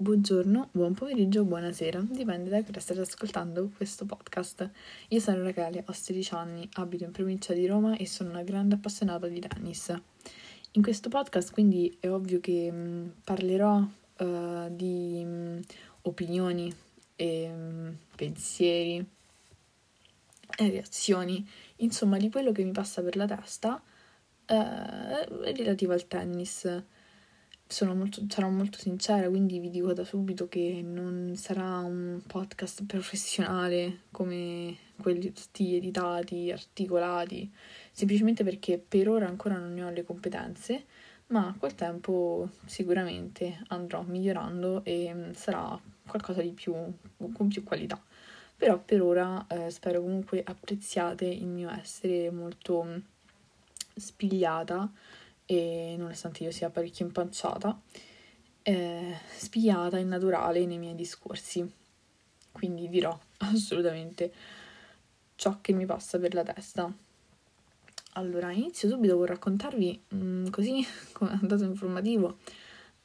buongiorno, buon pomeriggio, buonasera, dipende da che state ascoltando questo podcast. Io sono Rachele, ho 16 anni, abito in provincia di Roma e sono una grande appassionata di tennis. In questo podcast quindi è ovvio che mh, parlerò uh, di mh, opinioni e mh, pensieri e reazioni, insomma di quello che mi passa per la testa uh, relativo al tennis sono molto, sarò molto sincera, quindi vi dico da subito che non sarà un podcast professionale come quelli tutti editati, articolati, semplicemente perché per ora ancora non ne ho le competenze, ma col tempo sicuramente andrò migliorando e mm, sarà qualcosa di più, con più qualità. Però per ora eh, spero comunque apprezziate il mio essere molto mm, spigliata e nonostante io sia parecchio impanciata, eh, spigliata e naturale nei miei discorsi. Quindi dirò assolutamente ciò che mi passa per la testa. Allora, inizio subito con raccontarvi, mh, mm, così come dato informativo,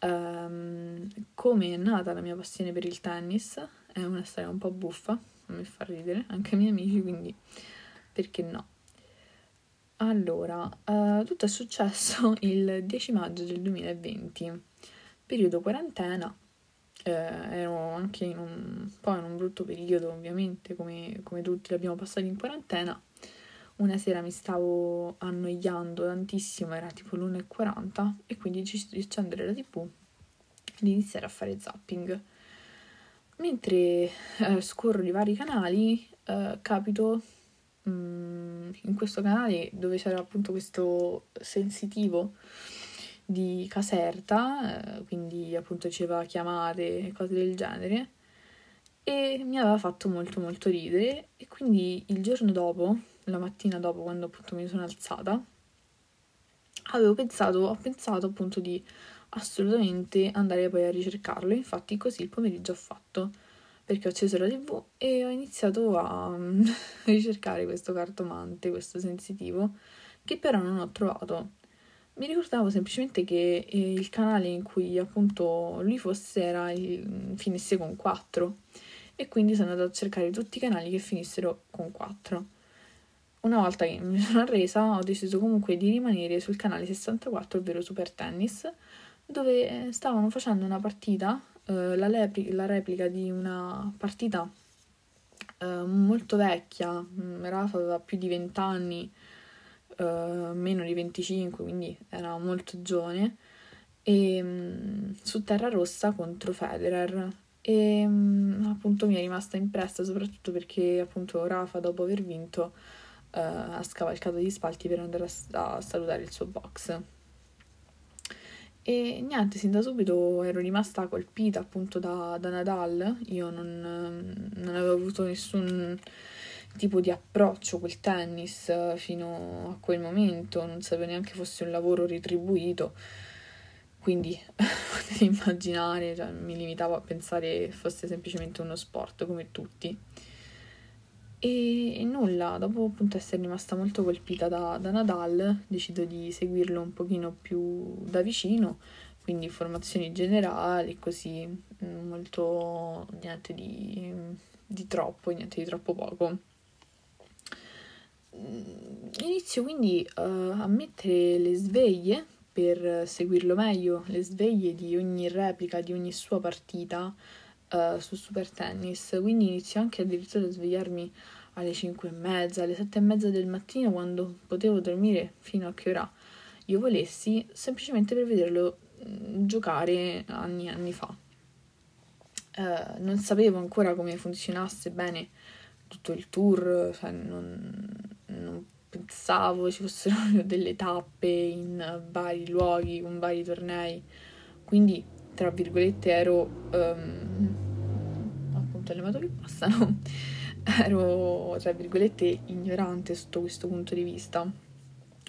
um, come è nata la mia passione per il tennis. È una storia un po' buffa, mi fa ridere, anche ai miei amici, quindi perché no? Allora, uh, tutto è successo il 10 maggio del 2020, periodo quarantena, eh, ero anche in un po' in un brutto periodo ovviamente, come, come tutti l'abbiamo passato in quarantena. Una sera mi stavo annoiando tantissimo, era tipo l'1.40 e quindi decisi di accendere la tv e iniziare a fare zapping. Mentre eh, scorro i vari canali, eh, capito Mm, in questo canale dove c'era appunto questo sensitivo di Caserta, eh, quindi appunto diceva chiamate e cose del genere, e mi aveva fatto molto molto ridere. E quindi il giorno dopo, la mattina dopo quando appunto mi sono alzata, avevo pensato, ho pensato appunto di assolutamente andare poi a ricercarlo, infatti così il pomeriggio ho fatto perché ho acceso la tv e ho iniziato a ricercare questo cartomante, questo sensitivo, che però non ho trovato. Mi ricordavo semplicemente che eh, il canale in cui appunto lui fosse era il, finisse con 4 e quindi sono andata a cercare tutti i canali che finissero con 4. Una volta che mi sono arresa ho deciso comunque di rimanere sul canale 64, ovvero Super Tennis, dove stavano facendo una partita eh, la, lepri- la, replica di una partita eh, molto vecchia, mm, Rafa aveva più di 20 anni, eh, meno di 25, quindi era molto giovane, e, mh, mm, su terra rossa contro Federer. E mh, mm, appunto mi è rimasta impressa soprattutto perché appunto Rafa dopo aver vinto ha scavalcato gli spalti per andare a, a salutare il suo box. E niente, sin da subito ero rimasta colpita appunto da, da Nadal. Io non, non, avevo avuto nessun tipo di approccio col tennis fino a quel momento, non sapevo neanche fosse un lavoro retribuito. Quindi potete immaginare, cioè, mi limitavo a pensare fosse semplicemente uno sport come tutti. E, e, nulla, dopo appunto essere rimasta molto colpita da, da, Nadal, decido di seguirlo un pochino più da vicino, quindi informazioni generali, così mm, molto niente di, di troppo, niente di troppo poco. Mm, inizio quindi uh, a mettere le sveglie per seguirlo meglio, le sveglie di ogni replica, di ogni sua partita uh, su Super Tennis, quindi inizio anche addirittura a svegliarmi alle 5 e mezza, alle 7 e mezza del mattino quando potevo dormire fino a che ora io volessi, semplicemente per vederlo mm, giocare anni e anni fa. Uh, non sapevo ancora come funzionasse bene tutto il tour, cioè non, non pensavo ci fossero delle tappe in vari luoghi, con vari tornei, quindi tra virgolette ero um, appunto alle moto che passano ero, tra virgolette, ignorante sotto questo punto di vista,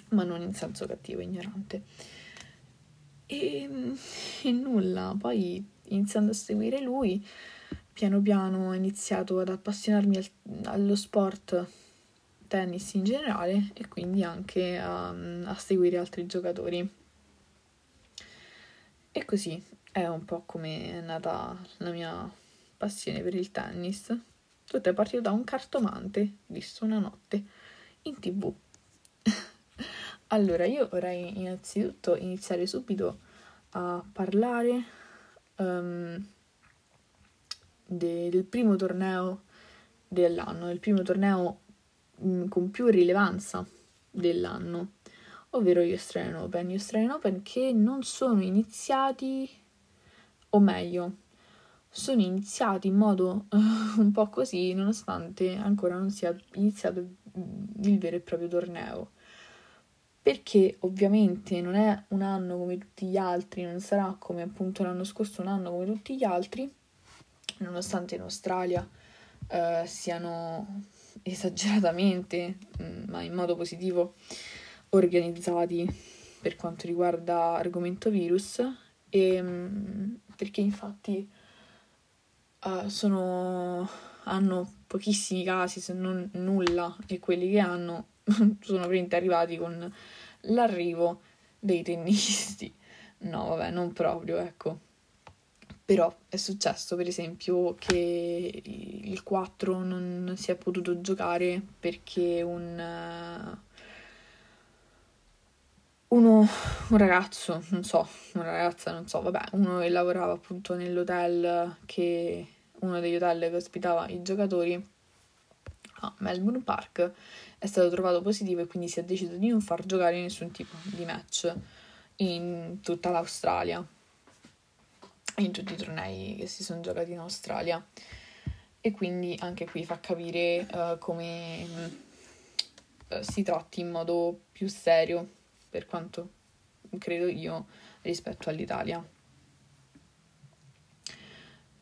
ma non in senso cattivo, ignorante. E, e nulla, poi iniziando a seguire lui, piano piano ho iniziato ad appassionarmi al, allo sport tennis in generale e quindi anche a, a seguire altri giocatori. E così è un po' come è nata la mia passione per il tennis. Tutto è partito da un cartomante visto una notte in tv. allora, io vorrei innanzitutto iniziare subito a parlare um, de- del primo torneo dell'anno, del primo torneo um, con più rilevanza dell'anno, ovvero gli Australian Open. Gli Australian Open che non sono iniziati, o meglio, sono iniziati in modo uh, un po' così, nonostante ancora non sia iniziato il vero e proprio torneo. Perché ovviamente non è un anno come tutti gli altri, non sarà come appunto l'anno scorso un anno come tutti gli altri, nonostante in Australia uh, siano esageratamente, mm, ma in modo positivo, organizzati per quanto riguarda argomento virus e mm, perché infatti uh, sono, hanno pochissimi casi se non nulla e quelli che hanno sono praticamente arrivati con l'arrivo dei tennisti. No vabbè non proprio ecco. Però è successo, per esempio, che il 4 non si è potuto giocare perché un, uno, un ragazzo, non so, una ragazza, non so, vabbè, uno che lavorava appunto nell'hotel che uno degli hotel che ospitava i giocatori a Melbourne Park è stato trovato positivo e quindi si è deciso di non far giocare nessun tipo di match in tutta l'Australia in tutti i tornei che si sono giocati in Australia. E quindi anche qui fa capire uh, come uh, si tratti in modo più serio, per quanto credo io, rispetto all'Italia.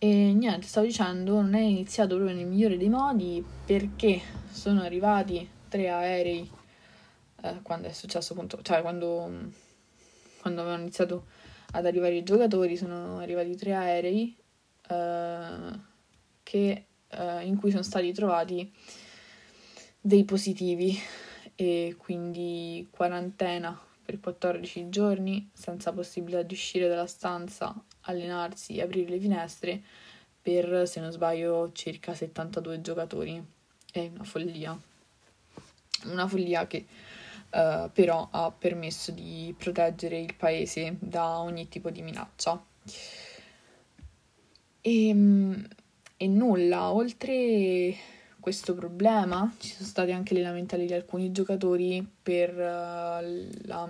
E niente, stavo dicendo, non è iniziato proprio nel migliore dei modi perché sono arrivati tre aerei eh, quando è successo appunto, cioè quando, quando avevano iniziato ad arrivare i giocatori sono arrivati tre aerei uh, che, uh, in cui sono stati trovati dei positivi. E quindi quarantena per 14 giorni senza possibilità di uscire dalla stanza, allenarsi e aprire le finestre per, se non sbaglio, circa 72 giocatori. È una follia. Una follia che uh, però ha permesso di proteggere il paese da ogni tipo di minaccia. E, ehm, e nulla, oltre questo problema ci sono state anche le lamentele di alcuni giocatori per uh, la,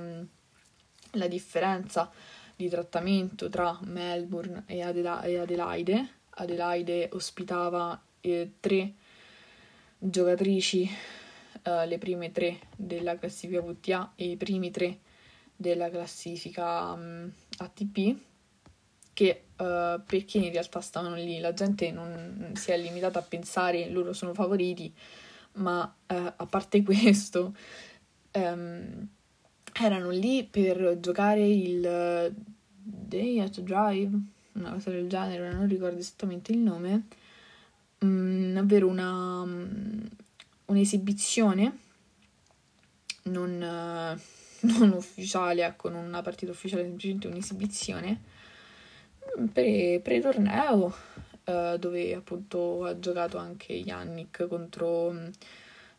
la, differenza di trattamento tra Melbourne e, Adela- e Adelaide. Adelaide ospitava eh, tre giocatrici uh, le prime tre della classifica VTA e i primi tre della classifica um, ATP che uh, perché in realtà stavano lì la gente non si è limitata a pensare loro sono favoriti ma uh, a parte questo um, erano lì per giocare il Day at Drive una cosa del genere non ricordo esattamente il nome um, ovvero una um, un'esibizione non, non ufficiale, ecco, non una partita ufficiale, semplicemente un'esibizione mm, pre, pre-torneo eh, dove appunto ha giocato anche Yannick contro um,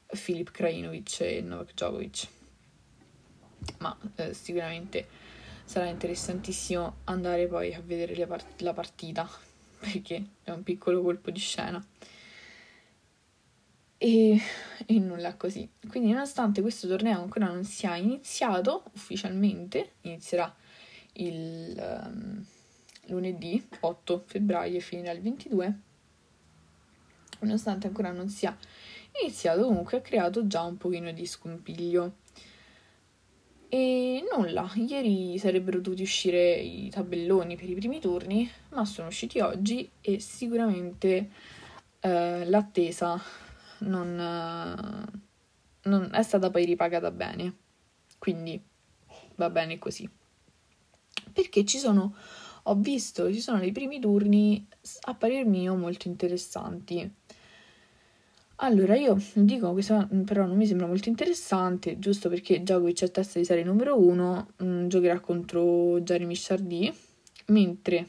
Filip Krajinovic e Novak Djokovic. Ma eh, sicuramente sarà interessantissimo andare poi a vedere part- la partita perché è un piccolo colpo di scena e, e nulla così. Quindi nonostante questo torneo ancora non sia iniziato ufficialmente, inizierà il um, lunedì 8 febbraio e finirà il 22, nonostante ancora non sia iniziato comunque ha creato già un pochino di scompiglio. E nulla, ieri sarebbero dovuti uscire i tabelloni per i primi turni, ma sono usciti oggi e sicuramente eh, l'attesa non, eh, non è stata poi ripagata bene. Quindi va bene così. Perché ci sono, ho visto, ci sono dei primi turni a parer mio molto interessanti. Allora, io dico questo però non mi sembra molto interessante, giusto perché Djokovic è testa di serie numero 1, mh, mm, giocherà contro Jeremy Chardy, mentre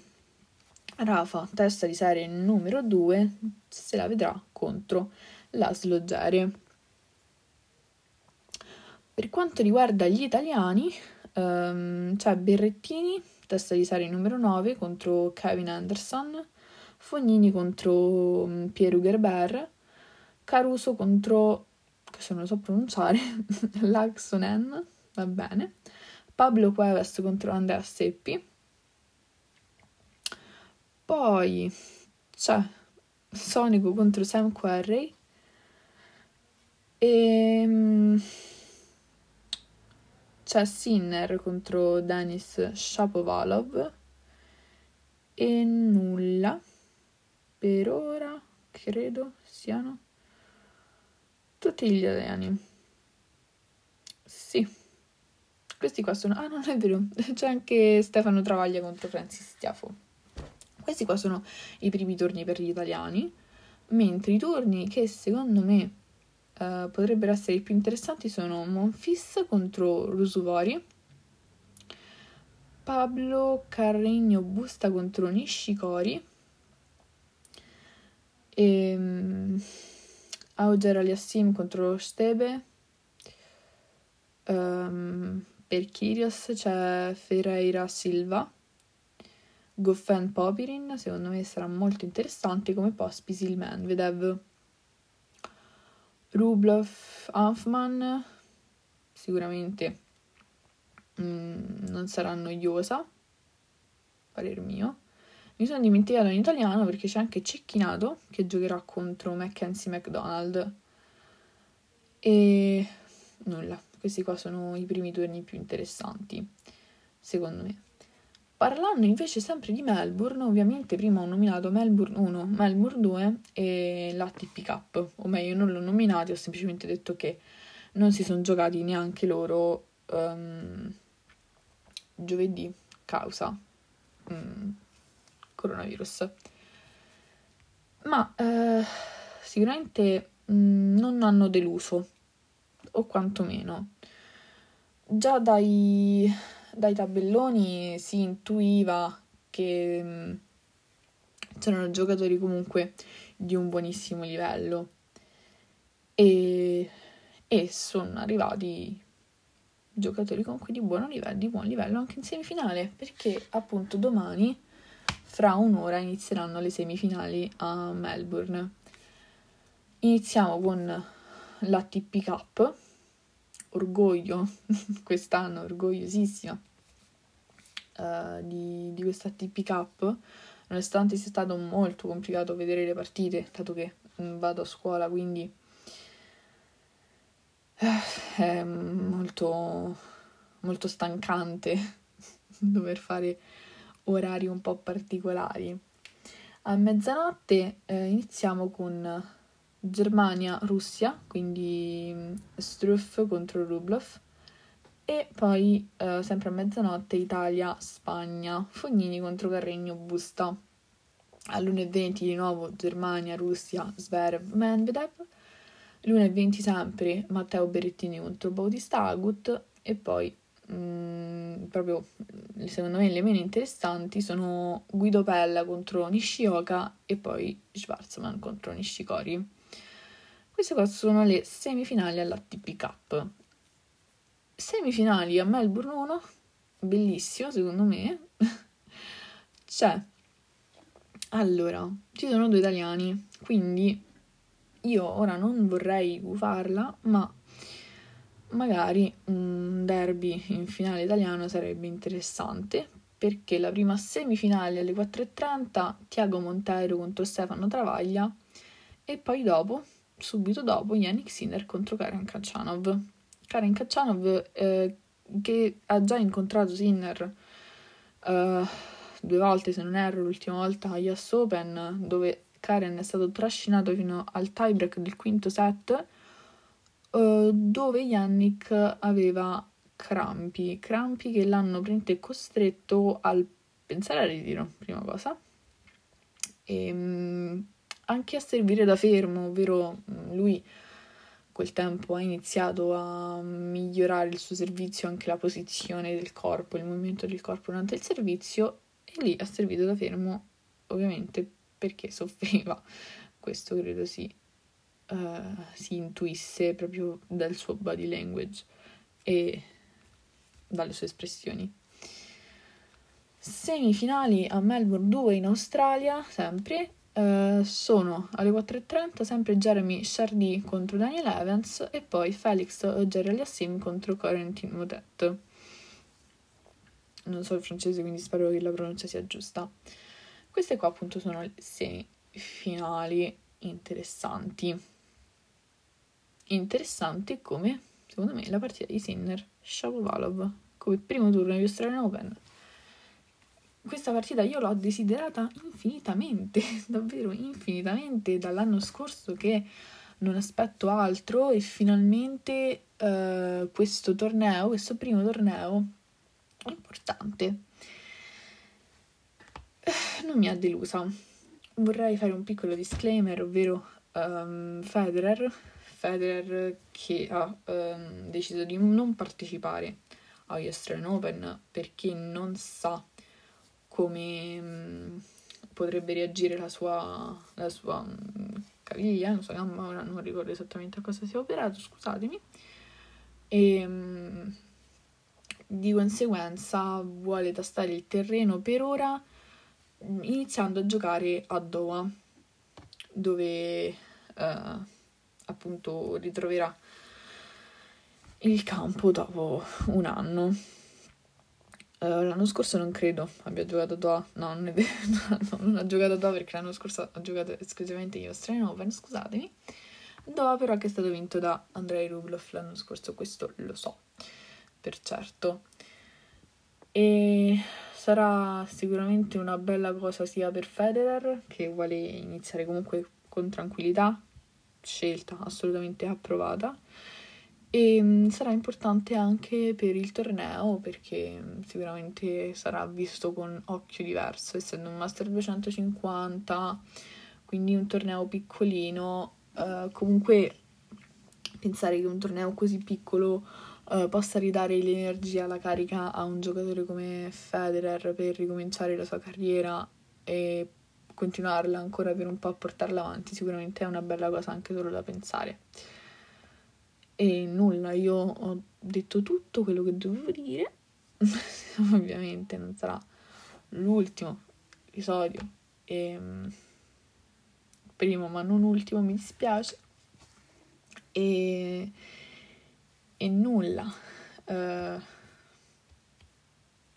Rafa, testa di serie numero 2, se la vedrà contro la Slogere. Per quanto riguarda gli italiani, um, c'è Berrettini, testa di serie numero 9, contro Kevin Anderson, Fognini contro Pierre Gerber, Caruso contro, che se non lo so pronunciare, Laxonen, va bene, Pablo Cuevas contro Andrea Seppi, poi c'è Sonico contro Sam Querrey, e ehm, c'è Sinner contro Denis Shapovalov. E nulla. Per ora credo siano tutti gli italiani sì. Questi qua sono ah non è vero. C'è anche Stefano Travaglia contro Francis Tiafo questi qua sono i primi turni per gli italiani mentre i turni che secondo me uh, potrebbero essere i più interessanti sono Monfis contro Rusuvori, Pablo Carregno Busta contro Nishikori e um, Auger Aliassim contro Stebe. Um, per Kyrgios c'è Ferreira Silva. Goffin Popirin secondo me sarà molto interessante come Pospisil Medvedev Rublev, Hanfman, sicuramente mm, non sarà noiosa, parer mio. Mi sono dimenticato in italiano perché c'è anche Cecchinato che giocherà contro Mackenzie McDonald. E nulla, questi qua sono i primi turni più interessanti, secondo me. Parlando invece sempre di Melbourne, ovviamente prima ho nominato Melbourne 1, Melbourne 2 e l'ATP Cup, o meglio non l'ho nominati, ho semplicemente detto che non si sono giocati neanche loro um, giovedì causa um, coronavirus. Ma eh, sicuramente um, non hanno deluso, o quantomeno. Già dai dai tabelloni si intuiva che mm, c'erano giocatori comunque di un buonissimo livello e, e sono arrivati giocatori comunque di livello, di buon livello anche in semifinale perché appunto domani fra un'ora inizieranno le semifinali a Melbourne. Iniziamo con l'ATP Cup, orgoglio, quest'anno orgogliosissima uh, di, di questa TP Cup, nonostante sia stato molto complicato vedere le partite, dato che mm, vado a scuola, quindi uh, è molto, molto stancante dover fare orari un po' particolari. A mezzanotte eh, iniziamo con Germania-Russia, quindi mm, Struff contro Rublev. E poi, eh, sempre a mezzanotte, Italia-Spagna, Fognini contro Carregno Busta. All'1.20 di nuovo Germania-Russia, Zverev, Medvedev. L'1.20 sempre Matteo Berrettini contro Bautista Agut. E poi, mh, mm, proprio secondo me le meno interessanti sono Guido Pella contro Nishioka e poi Schwarzman contro Nishikori. Queste qua sono le semifinali all'ATP Cup semifinali a Melbourne 1, bellissimo secondo me. C'è allora, ci sono due italiani, quindi io ora non vorrei gufarla, ma magari un derby in finale italiano sarebbe interessante perché la prima semifinale alle 4.30 Tiago Montero contro Stefano Travaglia e poi dopo, subito dopo, Yannick Sinner contro Karen Kachanov. Karen Kachanov eh, che ha già incontrato Sinner eh, due volte se non erro l'ultima volta agli US Open dove Karen è stato trascinato fino al tiebreak del quinto set eh, dove Yannick aveva crampi crampi che l'hanno praticamente costretto al pensare al ritiro prima cosa e ehm, anche a servire da fermo ovvero lui quel tempo ha iniziato a migliorare il suo servizio, anche la posizione del corpo, il movimento del corpo durante il servizio e lì ha servito da fermo ovviamente perché soffriva. Questo credo si, uh, si intuisse proprio dal suo body language e dalle sue espressioni. Semifinali a Melbourne 2 in Australia, sempre, uh, sono alle 4.30 sempre Jeremy Chardy contro Daniel Evans e poi Felix Jerry Aliassim contro Corentin Motet. Non so il francese, quindi spero che la pronuncia sia giusta. Queste qua appunto sono le semifinali interessanti. Interessante come, secondo me, la partita di Sinner Shapovalov come primo turno di Australian Open. Questa partita io l'ho desiderata infinitamente, davvero infinitamente dall'anno scorso che non aspetto altro e finalmente uh, questo torneo, questo primo torneo importante non mi ha delusa. Vorrei fare un piccolo disclaimer, ovvero um, Federer, Federer che ha um, deciso di non partecipare agli Australian Open perché non sa come um, potrebbe reagire la sua, la sua caviglia, non so, ora non ricordo esattamente a cosa si è operato, scusatemi. E di conseguenza vuole tastare il terreno per ora iniziando a giocare a Doha, dove eh, appunto ritroverà il campo dopo un anno. Uh, l'anno scorso non credo abbia giocato Doha, no, non, è non ha giocato Doha perché l'anno scorso ha giocato esclusivamente gli Australian Open, scusatemi. Doha però che è stato vinto da Andrei Rublev l'anno scorso, questo lo so per certo. E sarà sicuramente una bella cosa sia per Federer, che vuole iniziare comunque con tranquillità, scelta assolutamente approvata, e mm, sarà importante anche per il torneo perché mm, sicuramente sarà visto con occhio diverso, essendo un Master 250, quindi un torneo piccolino, uh, comunque pensare che un torneo così piccolo uh, possa ridare l'energia, la carica a un giocatore come Federer per ricominciare la sua carriera e continuarla ancora per un po' a portarla avanti, sicuramente è una bella cosa anche solo da pensare. E nulla, io ho detto tutto quello che dovevo dire. Ovviamente non sarà l'ultimo episodio. E, ehm, primo ma non ultimo, mi dispiace. E e nulla. Uh,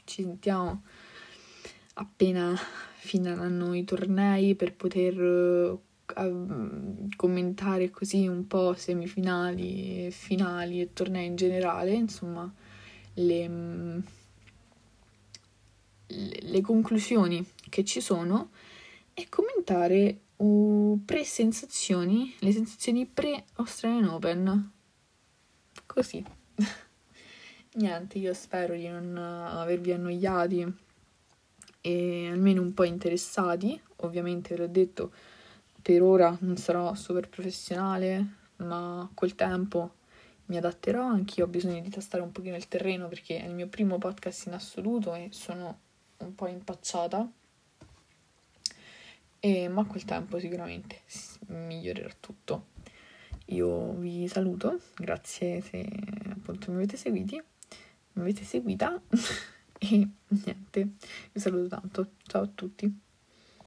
ci sentiamo appena finiranno i tornei per poter uh, commentare così un po' semifinali, finali e tornei in generale, insomma, le, le, le conclusioni che ci sono e commentare uh, pre-sensazioni, le sensazioni pre-Australian Open così. Niente, io spero di non avervi annoiati e almeno un po' interessati. Ovviamente, ve l'ho detto, per ora non sarò super professionale, ma col tempo mi adatterò. Anch'io ho bisogno di tastare un pochino il terreno perché è il mio primo podcast in assoluto e sono un po' impacciata. E, ma col tempo sicuramente migliorerà tutto. Io vi saluto, grazie se appunto mi avete seguiti, mi avete seguita e niente, vi saluto tanto, ciao a tutti.